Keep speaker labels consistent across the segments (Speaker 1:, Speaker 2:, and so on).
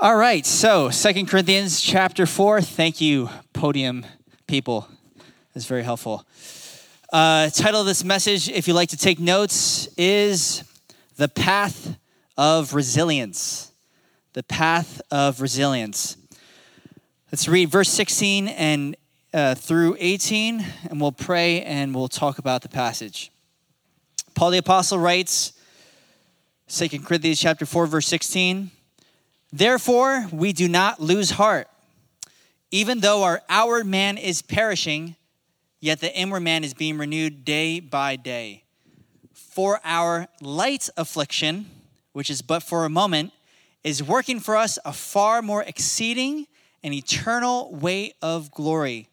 Speaker 1: All right, so Second Corinthians chapter 4. Thank you, podium people. That's very helpful. Uh, title of this message, if you like to take notes, is The Path of Resilience. The Path of Resilience. Let's read verse 16 and uh, through 18, and we'll pray and we'll talk about the passage. Paul the Apostle writes, 2 Corinthians chapter 4, verse 16. Therefore, we do not lose heart. Even though our outward man is perishing, yet the inward man is being renewed day by day. For our light affliction, which is but for a moment, is working for us a far more exceeding and eternal weight of glory,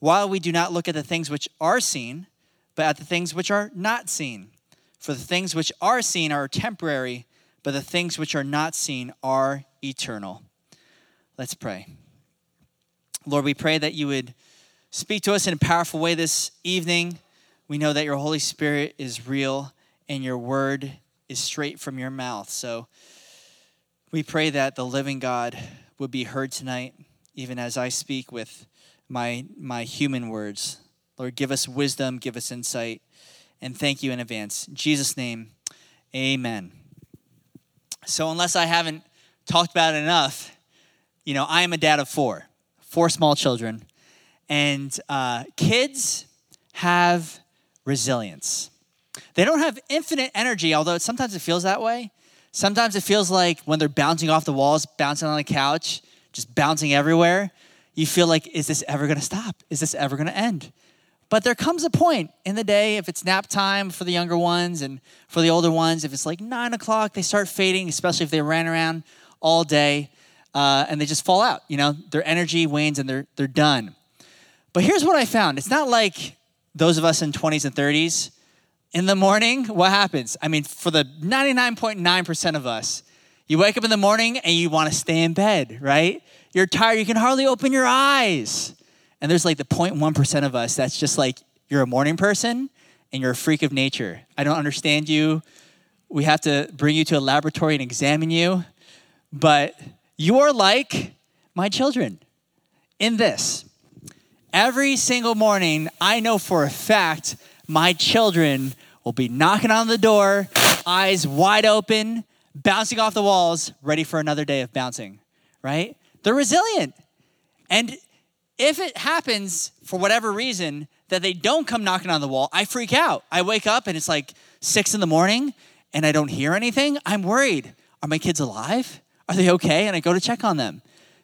Speaker 1: while we do not look at the things which are seen, but at the things which are not seen. For the things which are seen are temporary but the things which are not seen are eternal. Let's pray. Lord, we pray that you would speak to us in a powerful way this evening. We know that your Holy Spirit is real and your word is straight from your mouth. So we pray that the living God would be heard tonight, even as I speak with my, my human words. Lord, give us wisdom, give us insight, and thank you in advance. In Jesus' name, amen. So, unless I haven't talked about it enough, you know, I am a dad of four, four small children. And uh, kids have resilience. They don't have infinite energy, although sometimes it feels that way. Sometimes it feels like when they're bouncing off the walls, bouncing on the couch, just bouncing everywhere, you feel like, is this ever gonna stop? Is this ever gonna end? But there comes a point in the day, if it's nap time for the younger ones and for the older ones, if it's like nine o'clock, they start fading, especially if they ran around all day uh, and they just fall out. You know, their energy wanes and they're, they're done. But here's what I found it's not like those of us in 20s and 30s. In the morning, what happens? I mean, for the 99.9% of us, you wake up in the morning and you want to stay in bed, right? You're tired, you can hardly open your eyes. And there's like the 0.1% of us that's just like, you're a morning person and you're a freak of nature. I don't understand you. We have to bring you to a laboratory and examine you. But you're like my children in this. Every single morning, I know for a fact my children will be knocking on the door, eyes wide open, bouncing off the walls, ready for another day of bouncing, right? They're resilient. And if it happens for whatever reason that they don't come knocking on the wall, I freak out. I wake up and it's like six in the morning and I don't hear anything. I'm worried. Are my kids alive? Are they okay? And I go to check on them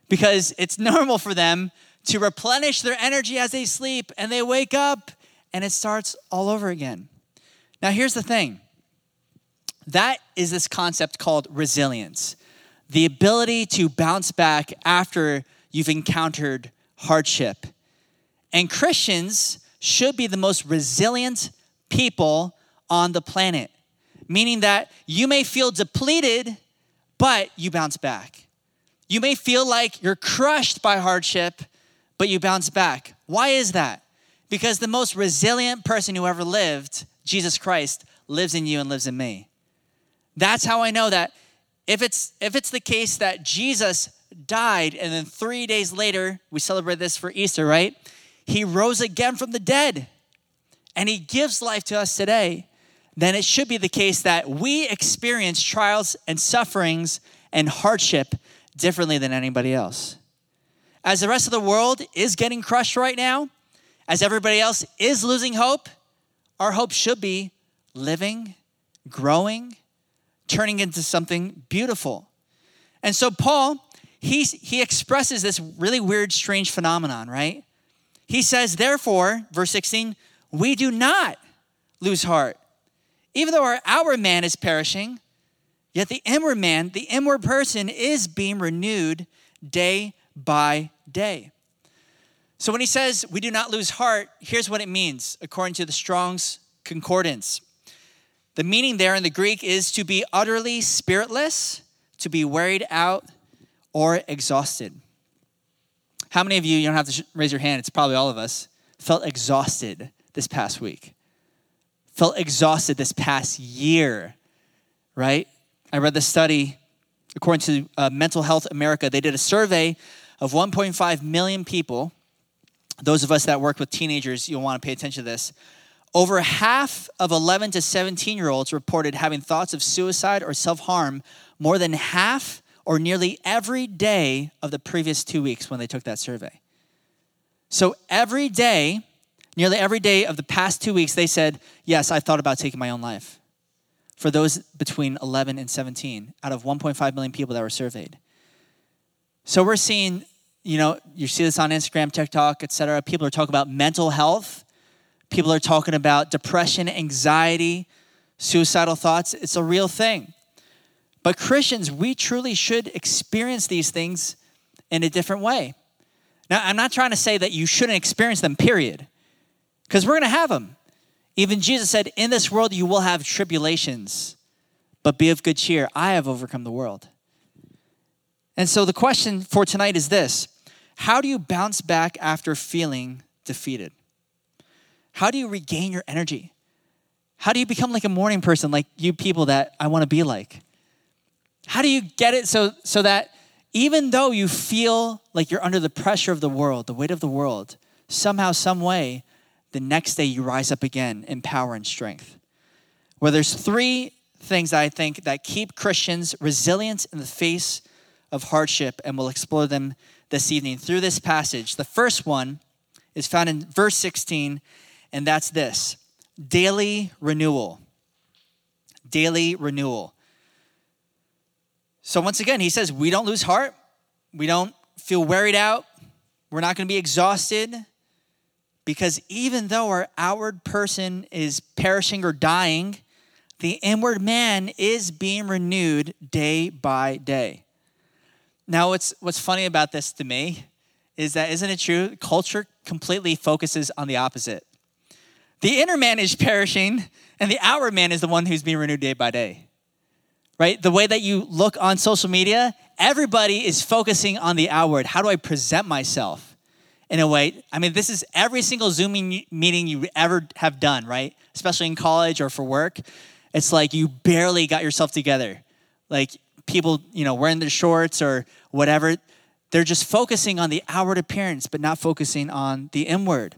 Speaker 1: because it's normal for them to replenish their energy as they sleep and they wake up and it starts all over again. Now, here's the thing that is this concept called resilience the ability to bounce back after you've encountered hardship. And Christians should be the most resilient people on the planet, meaning that you may feel depleted, but you bounce back. You may feel like you're crushed by hardship, but you bounce back. Why is that? Because the most resilient person who ever lived, Jesus Christ, lives in you and lives in me. That's how I know that if it's if it's the case that Jesus died, and then three days later, we celebrate this for Easter, right? He rose again from the dead, and He gives life to us today. Then it should be the case that we experience trials and sufferings and hardship differently than anybody else. As the rest of the world is getting crushed right now, as everybody else is losing hope, our hope should be living, growing, turning into something beautiful. And so, Paul, he's, he expresses this really weird, strange phenomenon, right? He says, therefore, verse 16, we do not lose heart. Even though our outward man is perishing, yet the inward man, the inward person, is being renewed day by day. So when he says we do not lose heart, here's what it means according to the Strong's Concordance. The meaning there in the Greek is to be utterly spiritless, to be wearied out, or exhausted. How many of you, you don't have to raise your hand, it's probably all of us, felt exhausted this past week? Felt exhausted this past year, right? I read the study according to uh, Mental Health America, they did a survey of 1.5 million people. Those of us that work with teenagers, you'll want to pay attention to this. Over half of 11 to 17 year olds reported having thoughts of suicide or self harm more than half or nearly every day of the previous two weeks when they took that survey. So every day, nearly every day of the past two weeks, they said, Yes, I thought about taking my own life. For those between 11 and 17, out of 1.5 million people that were surveyed. So we're seeing, you know, you see this on Instagram, TikTok, etc. People are talking about mental health People are talking about depression, anxiety, suicidal thoughts. It's a real thing. But Christians, we truly should experience these things in a different way. Now, I'm not trying to say that you shouldn't experience them, period, because we're going to have them. Even Jesus said, In this world you will have tribulations, but be of good cheer. I have overcome the world. And so the question for tonight is this How do you bounce back after feeling defeated? How do you regain your energy? How do you become like a morning person, like you people that I want to be like? How do you get it so, so that even though you feel like you're under the pressure of the world, the weight of the world, somehow, some way, the next day you rise up again in power and strength? Well, there's three things that I think that keep Christians resilient in the face of hardship, and we'll explore them this evening through this passage. The first one is found in verse 16 and that's this daily renewal. Daily renewal. So, once again, he says, we don't lose heart, we don't feel wearied out, we're not going to be exhausted. Because even though our outward person is perishing or dying, the inward man is being renewed day by day. Now, what's, what's funny about this to me is that, isn't it true? Culture completely focuses on the opposite. The inner man is perishing, and the outward man is the one who's being renewed day by day. Right? The way that you look on social media, everybody is focusing on the outward. How do I present myself in a way? I mean, this is every single Zoom meeting you ever have done, right? Especially in college or for work. It's like you barely got yourself together. Like people, you know, wearing their shorts or whatever. They're just focusing on the outward appearance, but not focusing on the inward.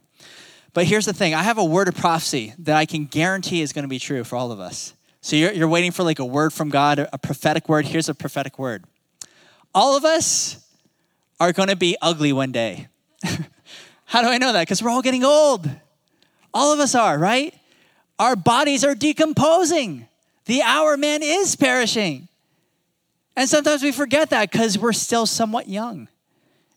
Speaker 1: But here's the thing I have a word of prophecy that I can guarantee is going to be true for all of us. So you're, you're waiting for like a word from God, a prophetic word. Here's a prophetic word. All of us are going to be ugly one day. How do I know that? Because we're all getting old. All of us are, right? Our bodies are decomposing. The hour man is perishing. And sometimes we forget that because we're still somewhat young.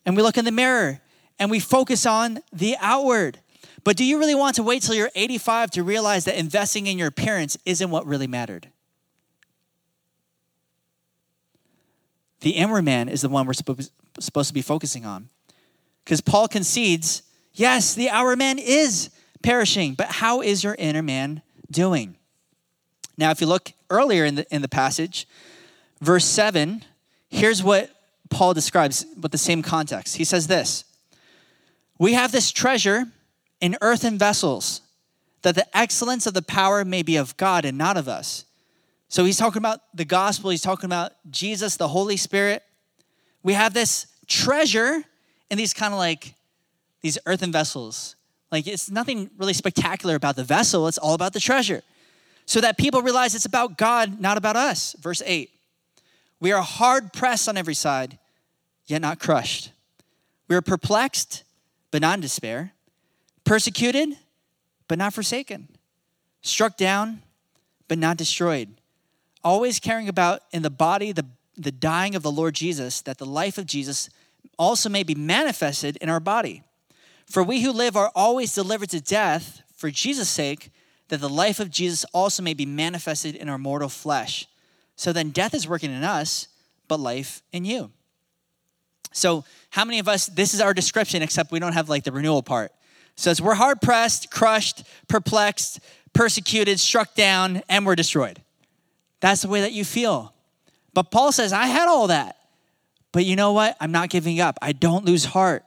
Speaker 1: And we look in the mirror and we focus on the outward. But do you really want to wait till you're 85 to realize that investing in your appearance isn't what really mattered? The inward man is the one we're supposed to be focusing on. Because Paul concedes yes, the outer man is perishing, but how is your inner man doing? Now, if you look earlier in the, in the passage, verse 7, here's what Paul describes with the same context. He says this We have this treasure in earthen vessels, that the excellence of the power may be of God and not of us. So he's talking about the gospel, he's talking about Jesus, the Holy Spirit. We have this treasure in these kind of like these earthen vessels. Like it's nothing really spectacular about the vessel, it's all about the treasure. So that people realize it's about God, not about us. Verse 8 We are hard pressed on every side, yet not crushed. We are perplexed, but not in despair persecuted, but not forsaken, struck down, but not destroyed. Always caring about in the body the, the dying of the Lord Jesus, that the life of Jesus also may be manifested in our body. For we who live are always delivered to death for Jesus' sake, that the life of Jesus also may be manifested in our mortal flesh. So then death is working in us, but life in you. So, how many of us, this is our description, except we don't have like the renewal part says, We're hard pressed, crushed, perplexed, persecuted, struck down, and we're destroyed. That's the way that you feel. But Paul says, I had all that. But you know what? I'm not giving up. I don't lose heart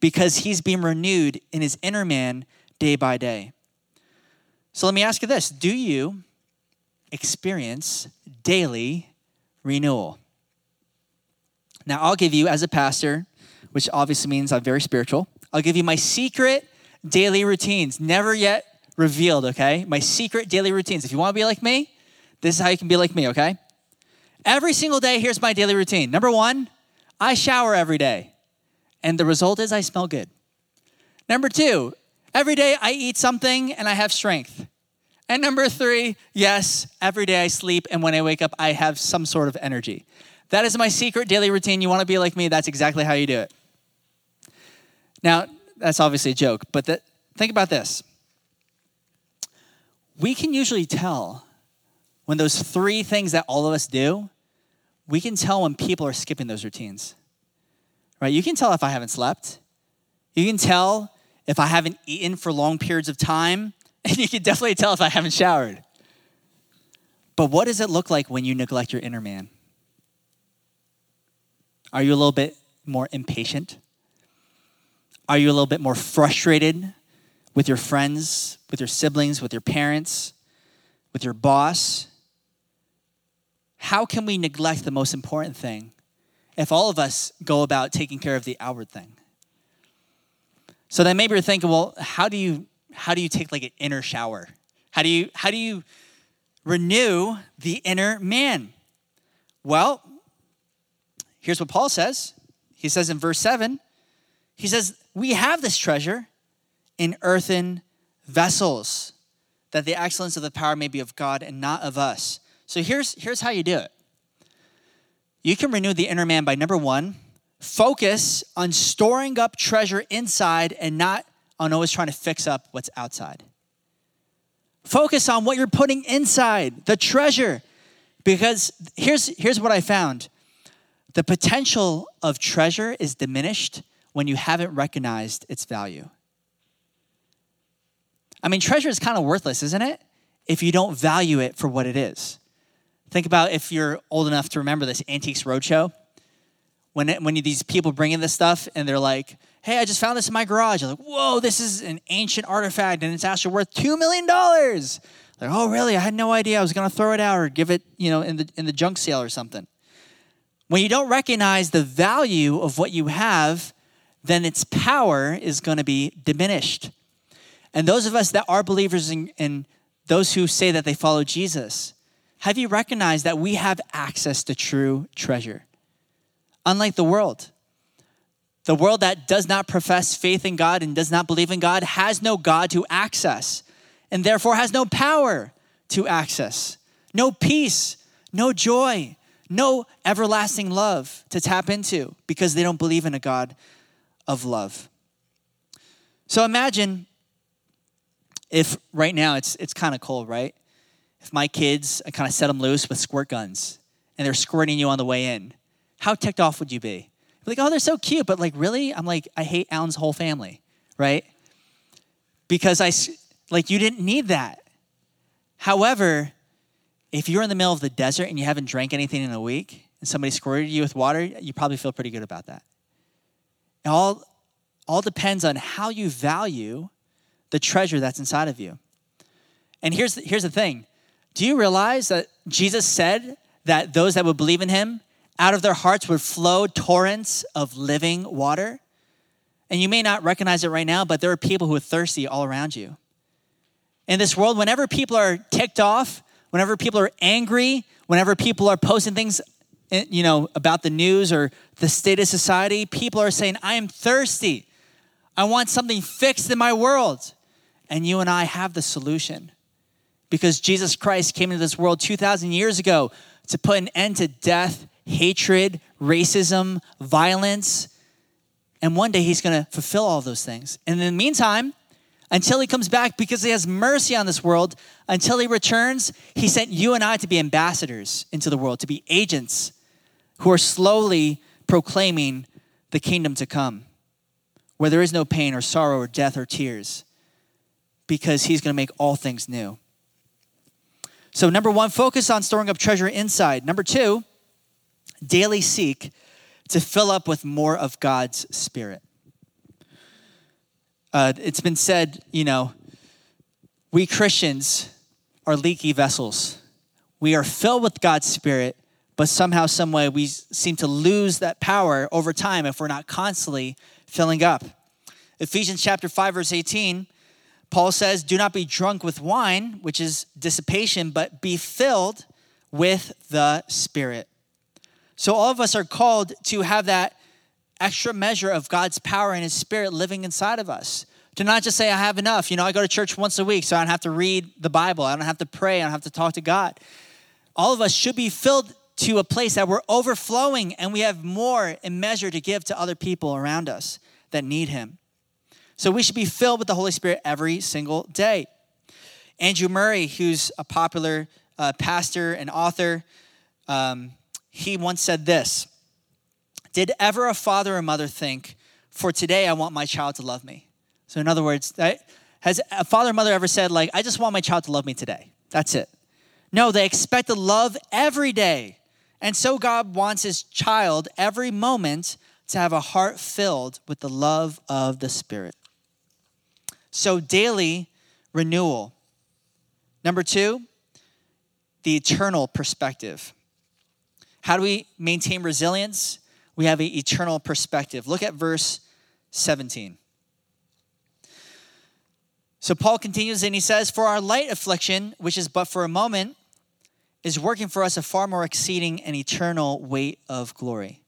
Speaker 1: because he's being renewed in his inner man day by day. So let me ask you this Do you experience daily renewal? Now, I'll give you, as a pastor, which obviously means I'm very spiritual, I'll give you my secret daily routines, never yet revealed, okay? My secret daily routines. If you want to be like me, this is how you can be like me, okay? Every single day, here's my daily routine. Number one, I shower every day, and the result is I smell good. Number two, every day I eat something and I have strength. And number three, yes, every day I sleep, and when I wake up, I have some sort of energy. That is my secret daily routine. You want to be like me, that's exactly how you do it. Now, that's obviously a joke, but think about this. We can usually tell when those three things that all of us do, we can tell when people are skipping those routines. Right? You can tell if I haven't slept. You can tell if I haven't eaten for long periods of time, and you can definitely tell if I haven't showered. But what does it look like when you neglect your inner man? Are you a little bit more impatient? Are you a little bit more frustrated with your friends, with your siblings, with your parents, with your boss? How can we neglect the most important thing if all of us go about taking care of the outward thing? So then maybe you're thinking, well, how do you how do you take like an inner shower? How do you how do you renew the inner man? Well, here's what Paul says. He says in verse 7, he says, "We have this treasure in earthen vessels, that the excellence of the power may be of God and not of us." So here's here's how you do it. You can renew the inner man by number 1, focus on storing up treasure inside and not on always trying to fix up what's outside. Focus on what you're putting inside, the treasure. Because here's, here's what I found the potential of treasure is diminished when you haven't recognized its value. I mean, treasure is kind of worthless, isn't it? If you don't value it for what it is. Think about if you're old enough to remember this Antiques Roadshow. When, it, when these people bring in this stuff and they're like, hey, I just found this in my garage. Like, whoa, this is an ancient artifact and it's actually worth $2 million. Like, oh, really? I had no idea. I was going to throw it out or give it, you know, in the, in the junk sale or something. When you don't recognize the value of what you have, then its power is going to be diminished. And those of us that are believers and, those who say that they follow Jesus, have you recognized that we have access to true treasure? Unlike the world. The world that does not profess faith in God and does not believe in God has no God to access and therefore has no power to access, no peace, no joy, no everlasting love to tap into because they don't believe in a God of love. So imagine if right now it's, it's kind of cold, right? If my kids, I kind of set them loose with squirt guns and they're squirting you on the way in, how ticked off would you be? like, oh, they're so cute, but like, really? I'm like, I hate Alan's whole family, right? Because I, like, you didn't need that. However, if you're in the middle of the desert and you haven't drank anything in a week and somebody squirted you with water, you probably feel pretty good about that. It all, all depends on how you value the treasure that's inside of you. And here's, here's the thing do you realize that Jesus said that those that would believe in him out of their hearts would flow torrents of living water. And you may not recognize it right now, but there are people who are thirsty all around you. In this world, whenever people are ticked off, whenever people are angry, whenever people are posting things you know about the news or the state of society, people are saying, "I am thirsty. I want something fixed in my world." And you and I have the solution. Because Jesus Christ came into this world 2000 years ago to put an end to death hatred, racism, violence. And one day he's going to fulfill all those things. And in the meantime, until he comes back, because he has mercy on this world, until he returns, he sent you and I to be ambassadors into the world, to be agents who are slowly proclaiming the kingdom to come, where there is no pain or sorrow or death or tears, because he's going to make all things new. So, number one, focus on storing up treasure inside. Number two, daily seek to fill up with more of God's Spirit. Uh, it's been said, you know, we Christians are leaky vessels. We are filled with God's Spirit, but somehow, some way, we seem to lose that power over time if we're not constantly filling up. Ephesians chapter 5, verse 18, Paul says, Do not be drunk with wine, which is dissipation, but be filled with the Spirit. So all of us are called to have that extra measure of God's power and His Spirit living inside of us. To not just say, I have enough. You know, I go to church once a week, so I don't have to read the Bible. I don't have to pray. I don't have to talk to God. All of us should be filled to a place that we're overflowing and we have more in measure to give to other people around us that need Him. So we should be filled with the Holy Spirit every single day. Andrew Murray, who's a popular uh, pastor and author, um, he once said this Did ever a father or mother think, for today I want my child to love me? So, in other words, has a father or mother ever said, like, I just want my child to love me today? That's it. No, they expect to love every day. And so God wants his child every moment to have a heart filled with the love of the Spirit. So, daily renewal. Number two, the eternal perspective. How do we maintain resilience? We have an eternal perspective. Look at verse 17. So Paul continues and he says, For our light affliction, which is but for a moment, is working for us a far more exceeding and eternal weight of glory.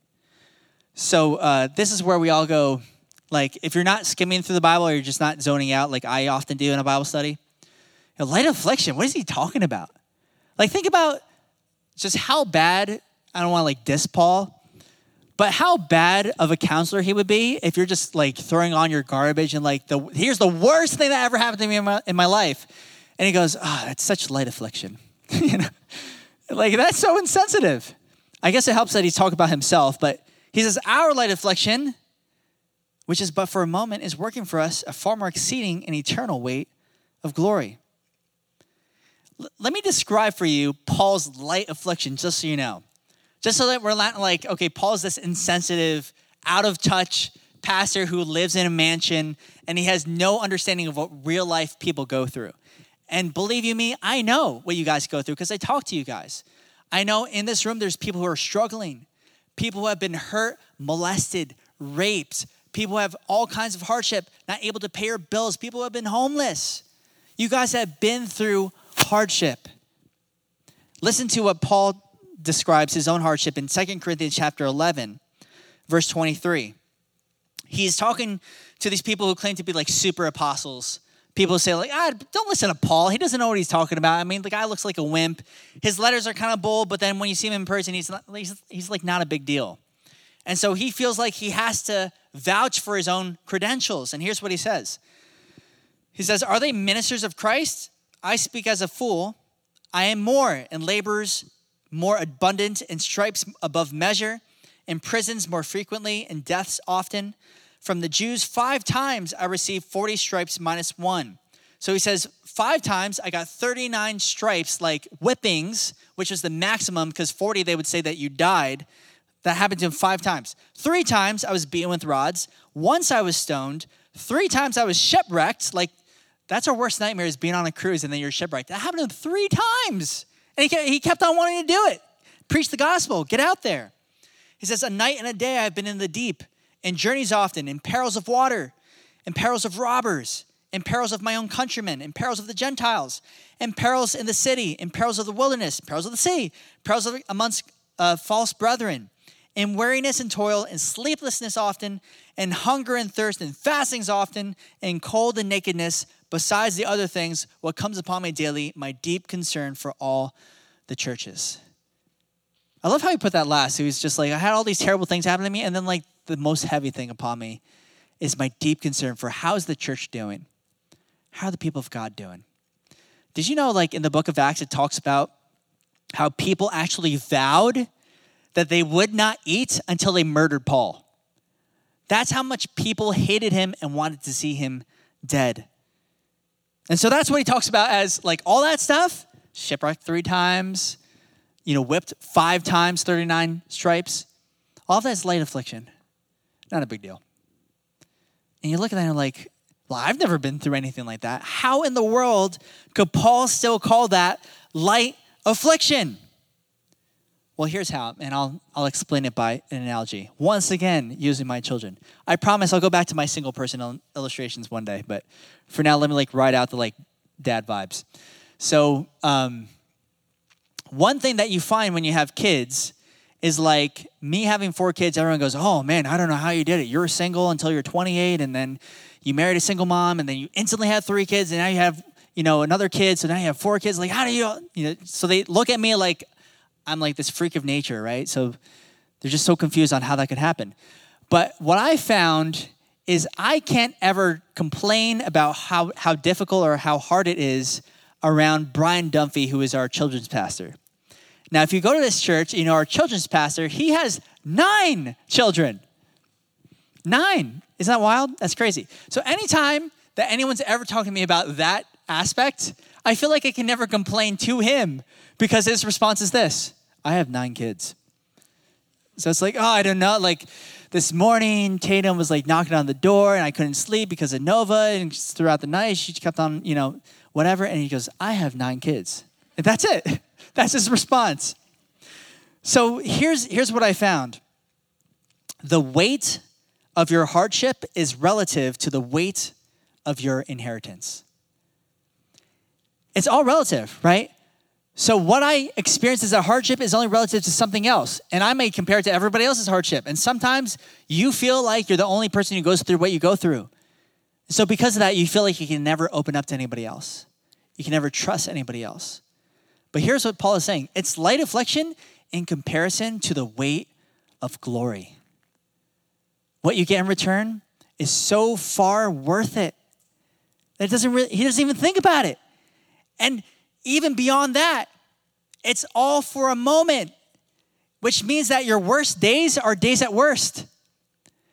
Speaker 1: So uh, this is where we all go, like, if you're not skimming through the Bible or you're just not zoning out, like I often do in a Bible study, a light affliction, what is he talking about? Like, think about just how bad I don't want to like diss Paul, but how bad of a counselor he would be if you're just like throwing on your garbage and like the here's the worst thing that ever happened to me in my, in my life, and he goes, "Ah, oh, that's such light affliction," you know, like that's so insensitive. I guess it helps that he's talking about himself, but he says our light affliction, which is but for a moment, is working for us a far more exceeding and eternal weight of glory. L- let me describe for you Paul's light affliction, just so you know. Just so that we're not like, okay, Paul's this insensitive, out of touch pastor who lives in a mansion and he has no understanding of what real life people go through. And believe you me, I know what you guys go through because I talk to you guys. I know in this room there's people who are struggling, people who have been hurt, molested, raped, people who have all kinds of hardship, not able to pay your bills, people who have been homeless. You guys have been through hardship. Listen to what Paul describes his own hardship in 2 Corinthians chapter 11, verse 23. He's talking to these people who claim to be like super apostles. People say, like, ah, don't listen to Paul. He doesn't know what he's talking about. I mean, the guy looks like a wimp. His letters are kind of bold, but then when you see him in person, he's, not, he's, he's like not a big deal. And so he feels like he has to vouch for his own credentials. And here's what he says He says, Are they ministers of Christ? I speak as a fool. I am more, and labors more abundant, in stripes above measure, in prisons more frequently, in deaths often. From the Jews, five times I received 40 stripes minus one. So he says, five times I got 39 stripes, like whippings, which was the maximum, because 40 they would say that you died. That happened to him five times. Three times I was beaten with rods. Once I was stoned. Three times I was shipwrecked. Like, that's our worst nightmare is being on a cruise and then you're shipwrecked. That happened to him three times. And he, he kept on wanting to do it. Preach the gospel, get out there. He says, A night and a day I've been in the deep, in journeys often, in perils of water, in perils of robbers, in perils of my own countrymen, in perils of the Gentiles, in perils in the city, in perils of the wilderness, perils of the sea, perils of, amongst uh, false brethren, in weariness and toil, in sleeplessness often, in hunger and thirst, in fastings often, in cold and nakedness, besides the other things, what comes upon me daily, my deep concern for all the churches. I love how he put that last. He was just like, I had all these terrible things happen to me, and then like the most heavy thing upon me is my deep concern for how's the church doing? How are the people of God doing? Did you know, like in the book of Acts, it talks about how people actually vowed that they would not eat until they murdered Paul. That's how much people hated him and wanted to see him dead. And so that's what he talks about as like all that stuff shipwrecked three times, you know, whipped five times, 39 stripes. All of that's light affliction. Not a big deal. And you look at that and you're like, well, I've never been through anything like that. How in the world could Paul still call that light affliction? Well, here's how, and I'll, I'll explain it by an analogy. Once again, using my children. I promise I'll go back to my single person illustrations one day, but for now, let me like ride out the like dad vibes. So, um, one thing that you find when you have kids is like me having four kids, everyone goes, Oh man, I don't know how you did it. You were single until you're 28, and then you married a single mom, and then you instantly had three kids, and now you have, you know, another kid, so now you have four kids. Like, how do you, you know, so they look at me like I'm like this freak of nature, right? So they're just so confused on how that could happen. But what I found is I can't ever complain about how, how difficult or how hard it is around Brian Dunphy, who is our children's pastor. Now, if you go to this church, you know, our children's pastor, he has nine children. Nine. Isn't that wild? That's crazy. So, anytime that anyone's ever talking to me about that aspect, I feel like I can never complain to him because his response is this I have nine kids. So it's like, oh, I don't know. Like this morning, Tatum was like knocking on the door and I couldn't sleep because of Nova. And throughout the night, she kept on, you know, whatever. And he goes, I have nine kids. And that's it. That's his response. So here's, here's what I found the weight of your hardship is relative to the weight of your inheritance. It's all relative, right? So what I experience as a hardship is only relative to something else. And I may compare it to everybody else's hardship. And sometimes you feel like you're the only person who goes through what you go through. So because of that, you feel like you can never open up to anybody else. You can never trust anybody else. But here's what Paul is saying it's light affliction in comparison to the weight of glory. What you get in return is so far worth it that doesn't really, he doesn't even think about it. And even beyond that, it's all for a moment, which means that your worst days are days at worst.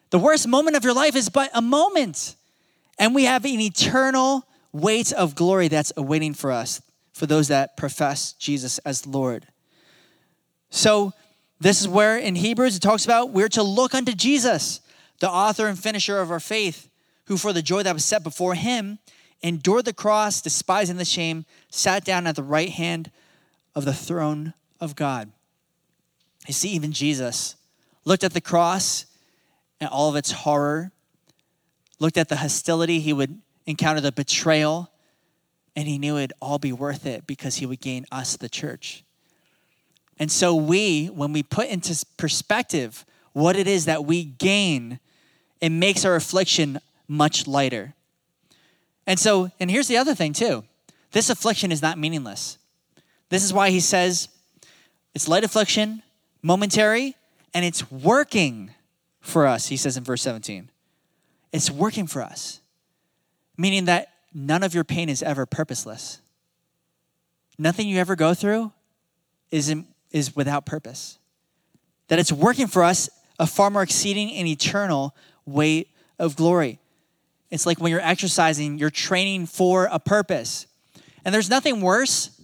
Speaker 1: The worst moment of your life is but a moment. And we have an eternal weight of glory that's awaiting for us, for those that profess Jesus as Lord. So, this is where in Hebrews it talks about we're to look unto Jesus, the author and finisher of our faith, who for the joy that was set before him endured the cross, despising the shame, sat down at the right hand of the throne of God. You see, even Jesus looked at the cross and all of its horror, looked at the hostility he would encounter, the betrayal, and he knew it'd all be worth it because he would gain us, the church. And so, we, when we put into perspective what it is that we gain, it makes our affliction much lighter. And so, and here's the other thing too this affliction is not meaningless. This is why he says it's light affliction, momentary, and it's working for us, he says in verse 17. It's working for us, meaning that none of your pain is ever purposeless. Nothing you ever go through is, in, is without purpose. That it's working for us a far more exceeding and eternal weight of glory. It's like when you're exercising, you're training for a purpose. And there's nothing worse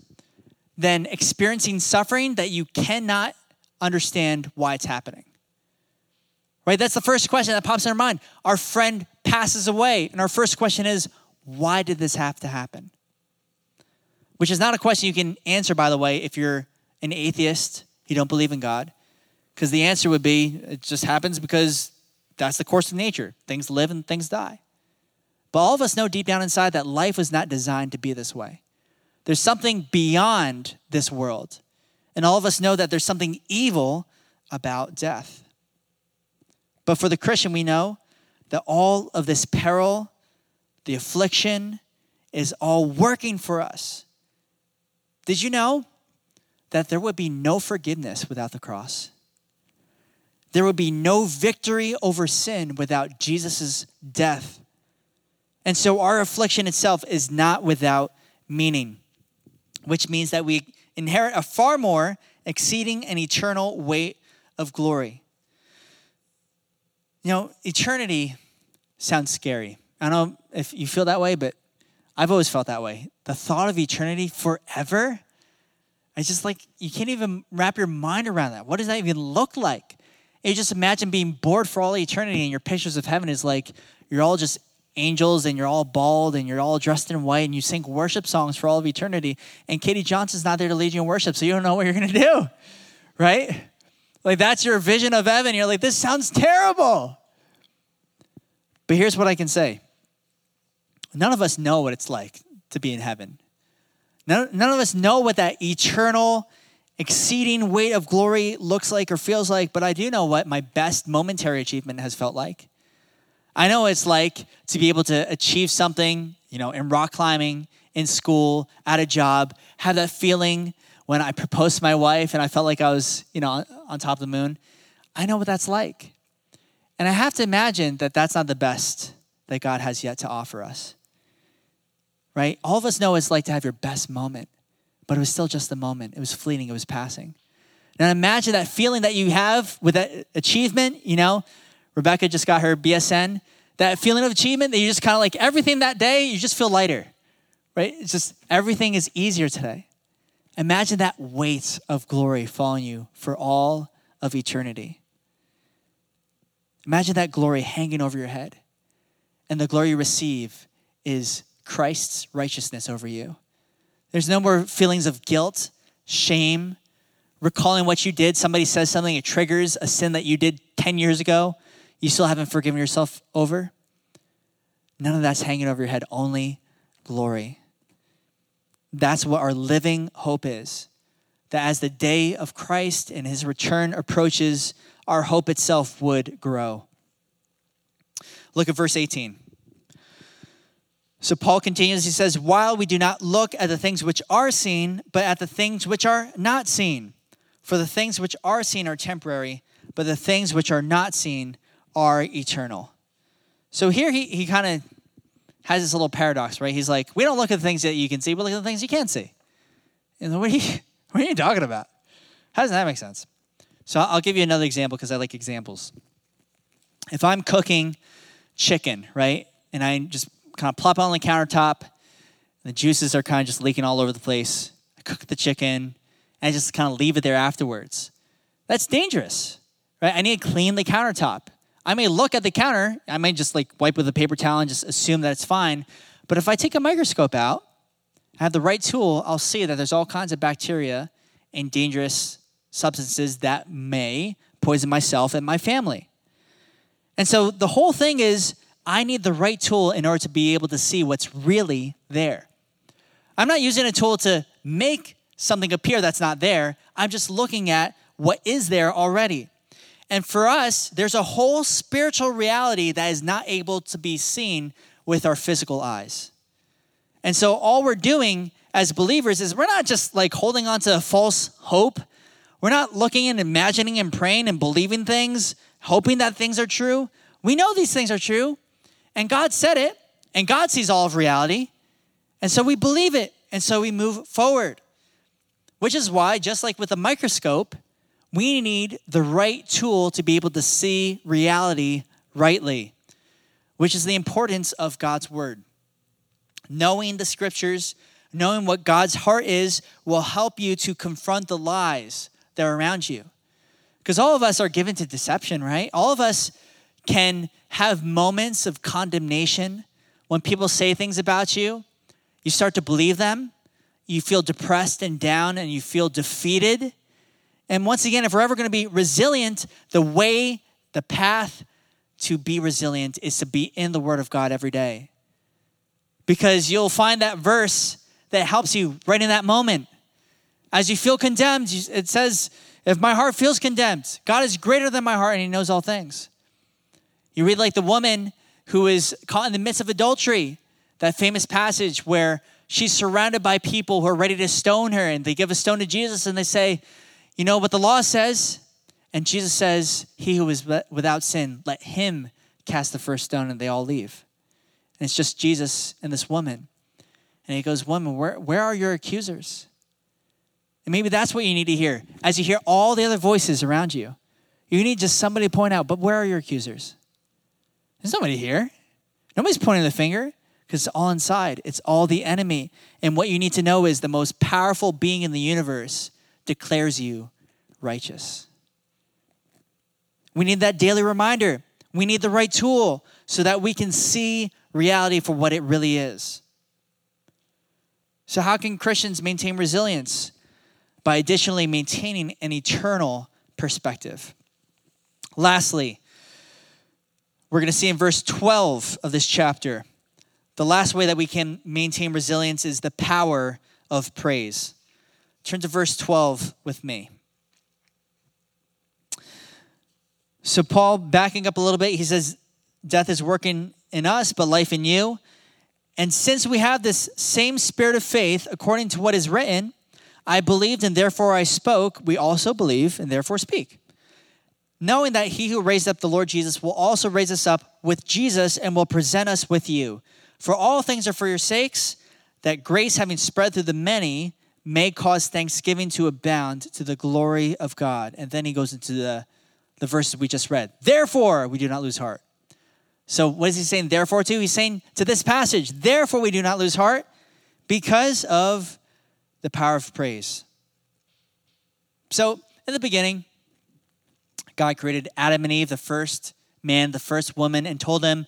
Speaker 1: than experiencing suffering that you cannot understand why it's happening. Right? That's the first question that pops in our mind. Our friend passes away, and our first question is, why did this have to happen? Which is not a question you can answer, by the way, if you're an atheist, you don't believe in God. Because the answer would be, it just happens because that's the course of nature. Things live and things die. But all of us know deep down inside that life was not designed to be this way. There's something beyond this world. And all of us know that there's something evil about death. But for the Christian, we know that all of this peril, the affliction, is all working for us. Did you know that there would be no forgiveness without the cross? There would be no victory over sin without Jesus' death and so our affliction itself is not without meaning, which means that we inherit a far more exceeding and eternal weight of glory. You know, eternity sounds scary. I know if you feel that way, but I've always felt that way. The thought of eternity forever, it's just like you can't even wrap your mind around that. What does that even look like? You just imagine being bored for all eternity, and your pictures of heaven is like you're all just angels and you're all bald and you're all dressed in white and you sing worship songs for all of eternity. And Katie Johnson's not there to lead you in worship, so you don't know what you're to do. right? Like that's your vision of heaven. You're like, this sounds terrible. But here's what I can say none of us know what it's like to be in heaven. None, none of us know what that eternal, exceeding weight of glory looks like or feels like, but I do know what my best momentary achievement has felt like. I know it's like to be able to achieve something, you know, in rock climbing, in school, at a job, have that feeling when I proposed to my wife and I felt like I was, you know, on top of the moon. I know what that's like. And I have to imagine that that's not the best that God has yet to offer us. Right? All of us know what it's like to have your best moment, but it was still just a moment. It was fleeting, it was passing. Now imagine that feeling that you have with that achievement, you know, Rebecca just got her BSN. That feeling of achievement that you just kind of like everything that day, you just feel lighter, right? It's just everything is easier today. Imagine that weight of glory following you for all of eternity. Imagine that glory hanging over your head. And the glory you receive is Christ's righteousness over you. There's no more feelings of guilt, shame, recalling what you did. Somebody says something, it triggers a sin that you did 10 years ago. You still haven't forgiven yourself over. None of that's hanging over your head, only glory. That's what our living hope is. That as the day of Christ and his return approaches, our hope itself would grow. Look at verse 18. So Paul continues, he says, While we do not look at the things which are seen, but at the things which are not seen. For the things which are seen are temporary, but the things which are not seen are eternal. So here he, he kind of has this little paradox, right? He's like, we don't look at the things that you can see, but look at the things you can't see. And what are you, what are you talking about? How does that make sense? So I'll give you another example because I like examples. If I'm cooking chicken, right, and I just kind of plop on the countertop, the juices are kind of just leaking all over the place. I cook the chicken, and I just kind of leave it there afterwards. That's dangerous, right? I need to clean the countertop. I may look at the counter, I may just like wipe with a paper towel and just assume that it's fine. But if I take a microscope out, I have the right tool, I'll see that there's all kinds of bacteria and dangerous substances that may poison myself and my family. And so the whole thing is I need the right tool in order to be able to see what's really there. I'm not using a tool to make something appear that's not there. I'm just looking at what is there already. And for us, there's a whole spiritual reality that is not able to be seen with our physical eyes. And so all we're doing as believers is we're not just like holding on to a false hope. We're not looking and imagining and praying and believing things, hoping that things are true. We know these things are true, and God said it, and God sees all of reality. And so we believe it, and so we move forward. Which is why, just like with a microscope, we need the right tool to be able to see reality rightly, which is the importance of God's word. Knowing the scriptures, knowing what God's heart is, will help you to confront the lies that are around you. Because all of us are given to deception, right? All of us can have moments of condemnation when people say things about you. You start to believe them. You feel depressed and down, and you feel defeated and once again, if we're ever going to be resilient, the way, the path to be resilient is to be in the Word of God every day. Because you'll find that verse that helps you right in that moment. As you feel condemned, it says, If my heart feels condemned, God is greater than my heart and He knows all things. You read like the woman who is caught in the midst of adultery, that famous passage where she's surrounded by people who are ready to stone her, and they give a stone to Jesus and they say, you know what the law says? And Jesus says, He who is without sin, let him cast the first stone, and they all leave. And it's just Jesus and this woman. And he goes, Woman, where, where are your accusers? And maybe that's what you need to hear as you hear all the other voices around you. You need just somebody to point out, but where are your accusers? There's nobody here. Nobody's pointing the finger because it's all inside. It's all the enemy. And what you need to know is the most powerful being in the universe declares you righteous. We need that daily reminder. We need the right tool so that we can see reality for what it really is. So, how can Christians maintain resilience? by additionally maintaining an eternal perspective. Lastly, we're going to see in verse 12 of this chapter, the last way that we can maintain resilience is the power of praise. Turn to verse 12 with me. So, Paul, backing up a little bit, he says, Death is working in us, but life in you. And since we have this same spirit of faith, according to what is written, I believed and therefore I spoke, we also believe and therefore speak. Knowing that he who raised up the Lord Jesus will also raise us up with Jesus and will present us with you. For all things are for your sakes, that grace having spread through the many may cause thanksgiving to abound to the glory of God. And then he goes into the, the verses we just read. Therefore, we do not lose heart. So, what is he saying, therefore, to? He's saying to this passage, therefore, we do not lose heart because of the power of praise. So, in the beginning, God created Adam and Eve, the first man, the first woman, and told them,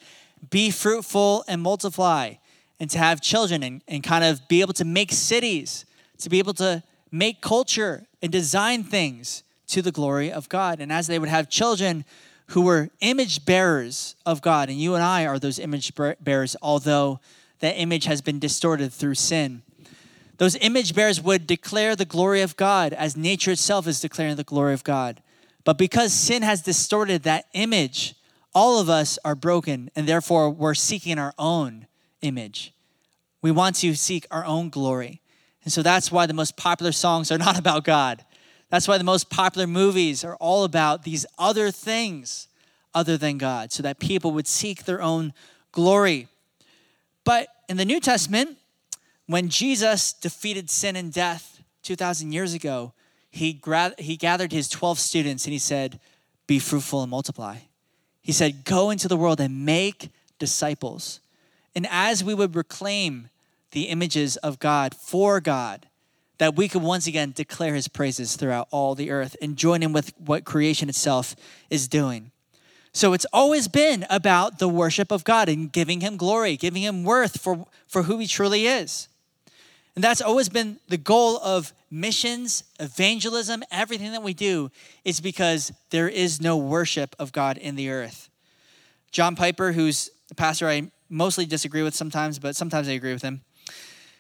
Speaker 1: be fruitful and multiply, and to have children and, and kind of be able to make cities, to be able to make culture and design things to the glory of God. And as they would have children, who were image bearers of God. And you and I are those image bearers, although that image has been distorted through sin. Those image bearers would declare the glory of God as nature itself is declaring the glory of God. But because sin has distorted that image, all of us are broken, and therefore we're seeking our own image. We want to seek our own glory. And so that's why the most popular songs are not about God. That's why the most popular movies are all about these other things other than God, so that people would seek their own glory. But in the New Testament, when Jesus defeated sin and death 2,000 years ago, he, gra- he gathered his 12 students and he said, Be fruitful and multiply. He said, Go into the world and make disciples. And as we would reclaim the images of God for God, that we could once again declare his praises throughout all the earth and join in with what creation itself is doing. So it's always been about the worship of God and giving him glory, giving him worth for, for who he truly is. And that's always been the goal of missions, evangelism, everything that we do is because there is no worship of God in the earth. John Piper, who's a pastor I mostly disagree with sometimes, but sometimes I agree with him,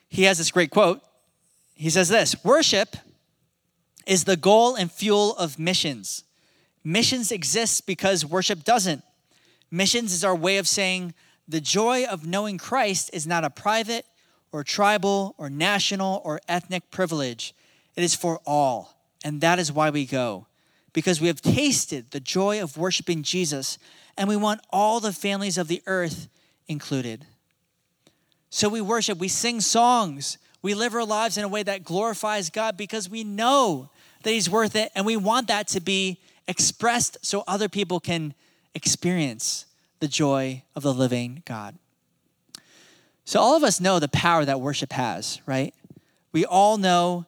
Speaker 1: he has this great quote he says this worship is the goal and fuel of missions. Missions exists because worship doesn't. Missions is our way of saying the joy of knowing Christ is not a private or tribal or national or ethnic privilege. It is for all. And that is why we go. Because we have tasted the joy of worshiping Jesus and we want all the families of the earth included. So we worship, we sing songs, we live our lives in a way that glorifies God because we know that He's worth it and we want that to be expressed so other people can experience the joy of the living God. So, all of us know the power that worship has, right? We all know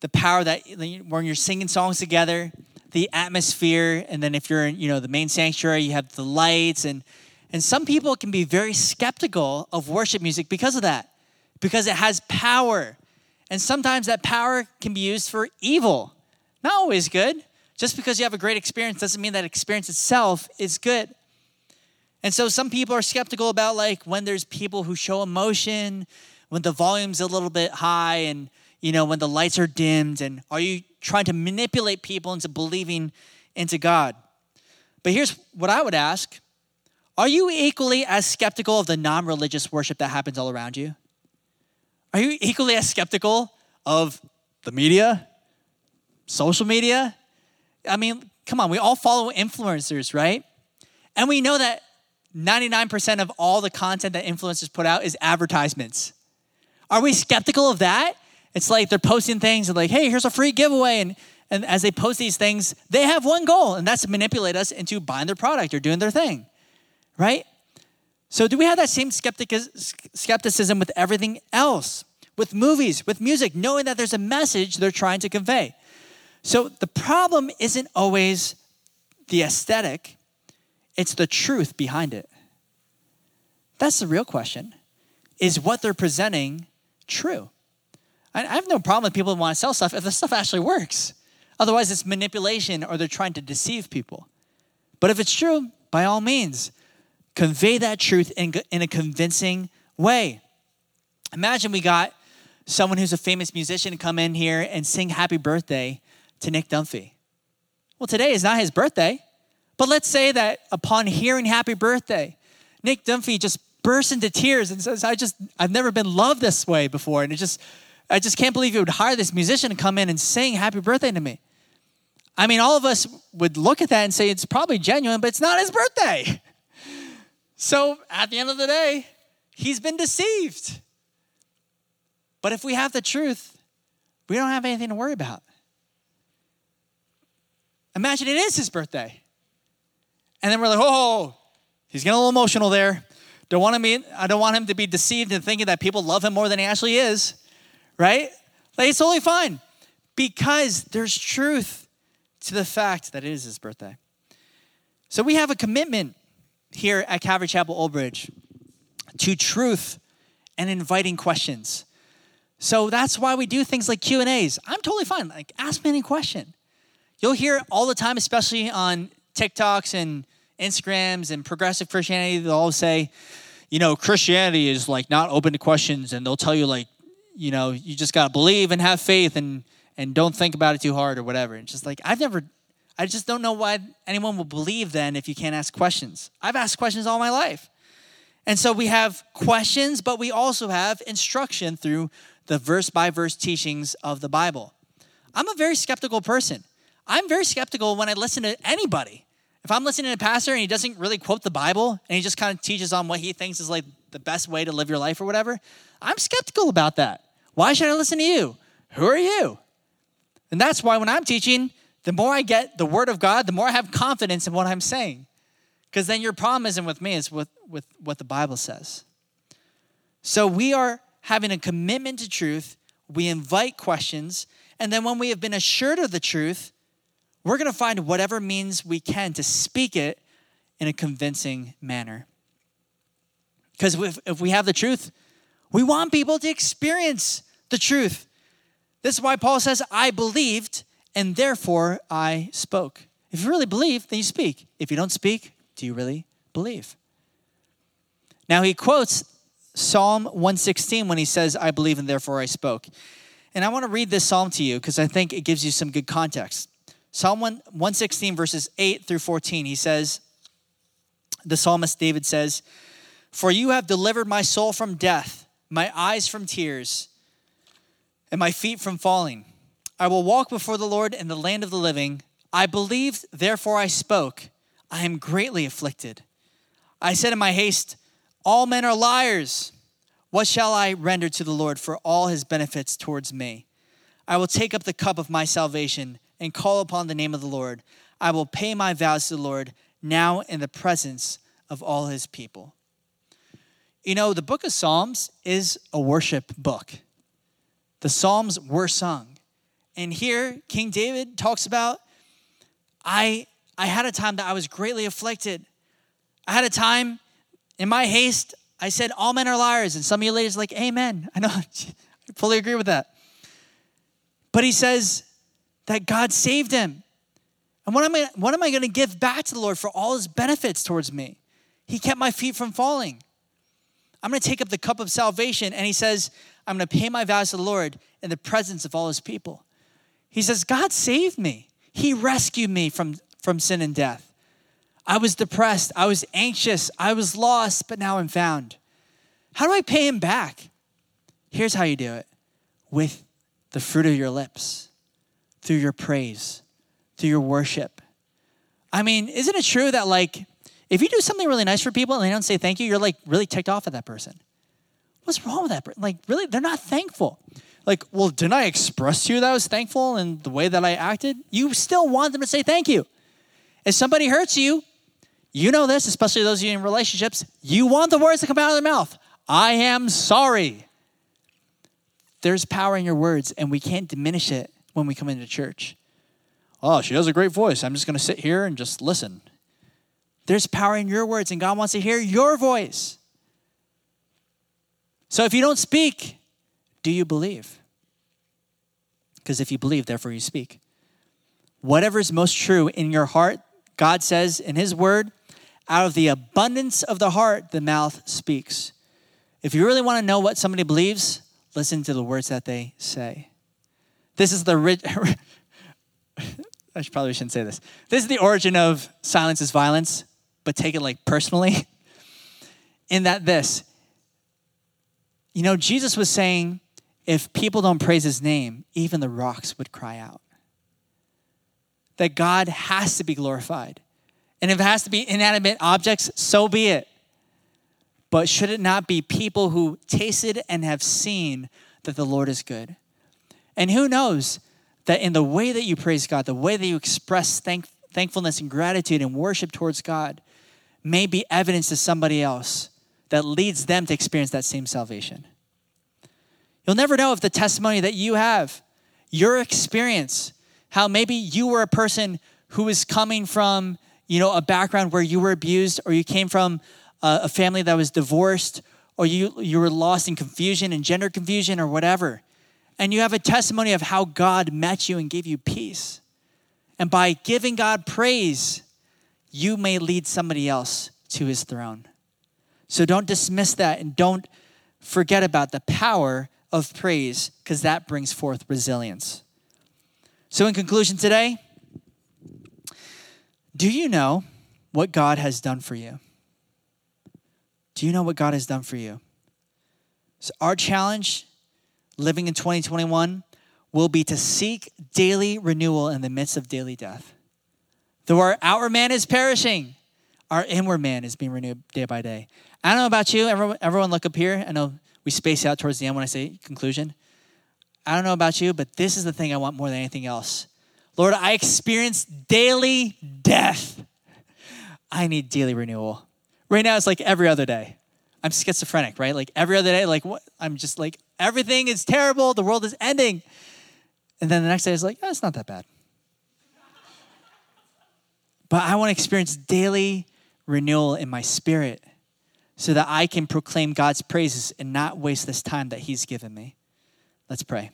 Speaker 1: the power that when you're singing songs together, the atmosphere, and then if you're in, you know, the main sanctuary, you have the lights, and and some people can be very skeptical of worship music because of that because it has power. And sometimes that power can be used for evil. Not always good. Just because you have a great experience doesn't mean that experience itself is good. And so some people are skeptical about like when there's people who show emotion, when the volume's a little bit high and you know when the lights are dimmed and are you trying to manipulate people into believing into God? But here's what I would ask. Are you equally as skeptical of the non-religious worship that happens all around you? Are you equally as skeptical of the media, social media? I mean, come on, we all follow influencers, right? And we know that 99% of all the content that influencers put out is advertisements. Are we skeptical of that? It's like they're posting things and like, hey, here's a free giveaway. And, and as they post these things, they have one goal, and that's to manipulate us into buying their product or doing their thing, right? So, do we have that same skepticism with everything else? With movies, with music, knowing that there's a message they're trying to convey. So, the problem isn't always the aesthetic, it's the truth behind it. That's the real question. Is what they're presenting true? I have no problem with people who want to sell stuff if the stuff actually works. Otherwise, it's manipulation or they're trying to deceive people. But if it's true, by all means, convey that truth in, in a convincing way. Imagine we got someone who's a famous musician come in here and sing happy birthday to Nick Dunphy. Well, today is not his birthday, but let's say that upon hearing happy birthday, Nick Dunphy just bursts into tears and says, I just, I've never been loved this way before. And it just, I just can't believe you would hire this musician to come in and sing happy birthday to me. I mean, all of us would look at that and say it's probably genuine, but it's not his birthday. So at the end of the day, he's been deceived. But if we have the truth, we don't have anything to worry about. Imagine it is his birthday. And then we're like, oh, he's getting a little emotional there. Don't want him I don't want him to be deceived and thinking that people love him more than he actually is. Right? Like, it's totally fine. Because there's truth to the fact that it is his birthday. So we have a commitment here at Calvary Chapel Old Bridge to truth and inviting questions. So that's why we do things like Q&As. I'm totally fine. Like ask me any question. You'll hear all the time especially on TikToks and Instagrams and progressive Christianity they'll all say, you know, Christianity is like not open to questions and they'll tell you like, you know, you just got to believe and have faith and and don't think about it too hard or whatever. It's just like I've never I just don't know why anyone will believe then if you can't ask questions. I've asked questions all my life. And so we have questions, but we also have instruction through the verse by verse teachings of the Bible. I'm a very skeptical person. I'm very skeptical when I listen to anybody. If I'm listening to a pastor and he doesn't really quote the Bible and he just kind of teaches on what he thinks is like the best way to live your life or whatever, I'm skeptical about that. Why should I listen to you? Who are you? And that's why when I'm teaching, the more I get the word of God, the more I have confidence in what I'm saying. Because then your problem isn't with me, it's with, with what the Bible says. So we are having a commitment to truth. We invite questions. And then when we have been assured of the truth, we're going to find whatever means we can to speak it in a convincing manner. Because if, if we have the truth, we want people to experience the truth. This is why Paul says, I believed and therefore I spoke. If you really believe, then you speak. If you don't speak, do you really believe? Now he quotes Psalm 116 when he says, I believe and therefore I spoke. And I want to read this psalm to you because I think it gives you some good context. Psalm 116, verses 8 through 14, he says, the psalmist David says, For you have delivered my soul from death, my eyes from tears, and my feet from falling. I will walk before the Lord in the land of the living. I believed, therefore I spoke. I am greatly afflicted. I said in my haste, All men are liars. What shall I render to the Lord for all his benefits towards me? I will take up the cup of my salvation and call upon the name of the Lord. I will pay my vows to the Lord now in the presence of all his people. You know, the book of Psalms is a worship book. The Psalms were sung. And here, King David talks about I, I had a time that I was greatly afflicted. I had a time in my haste, I said, All men are liars. And some of you ladies like, Amen. I know, I fully agree with that. But he says that God saved him. And what am I, what am I going to give back to the Lord for all his benefits towards me? He kept my feet from falling. I'm going to take up the cup of salvation. And he says, I'm going to pay my vows to the Lord in the presence of all his people. He says, God saved me. He rescued me from, from sin and death. I was depressed. I was anxious. I was lost, but now I'm found. How do I pay him back? Here's how you do it with the fruit of your lips, through your praise, through your worship. I mean, isn't it true that, like, if you do something really nice for people and they don't say thank you, you're like really ticked off at that person? What's wrong with that? Like, really, they're not thankful like, well, didn't I express to you that I was thankful in the way that I acted? You still want them to say thank you. If somebody hurts you, you know this, especially those of you in relationships, you want the words to come out of their mouth. I am sorry. There's power in your words, and we can't diminish it when we come into church. Oh, she has a great voice. I'm just going to sit here and just listen. There's power in your words, and God wants to hear your voice. So if you don't speak, do you believe? Because if you believe, therefore you speak. Whatever is most true in your heart, God says in His word, out of the abundance of the heart, the mouth speaks. If you really want to know what somebody believes, listen to the words that they say. This is the rich. I should, probably shouldn't say this. This is the origin of silence is violence, but take it like personally. In that, this, you know, Jesus was saying, if people don't praise his name, even the rocks would cry out. That God has to be glorified. And if it has to be inanimate objects, so be it. But should it not be people who tasted and have seen that the Lord is good? And who knows that in the way that you praise God, the way that you express thank- thankfulness and gratitude and worship towards God may be evidence to somebody else that leads them to experience that same salvation. You'll never know if the testimony that you have, your experience, how maybe you were a person who was coming from you know, a background where you were abused or you came from a, a family that was divorced or you, you were lost in confusion and gender confusion or whatever. And you have a testimony of how God met you and gave you peace. And by giving God praise, you may lead somebody else to his throne. So don't dismiss that and don't forget about the power of praise because that brings forth resilience. So, in conclusion today, do you know what God has done for you? Do you know what God has done for you? So, our challenge living in 2021 will be to seek daily renewal in the midst of daily death. Though our outward man is perishing, our inward man is being renewed day by day. I don't know about you. Everyone, everyone look up here. I know we space out towards the end when I say conclusion. I don't know about you, but this is the thing I want more than anything else Lord, I experience daily death. I need daily renewal. Right now, it's like every other day. I'm schizophrenic, right? Like every other day, like what? I'm just like, everything is terrible. The world is ending. And then the next day, it's like, oh, it's not that bad. but I want to experience daily renewal in my spirit so that I can proclaim God's praises and not waste this time that He's given me. Let's pray.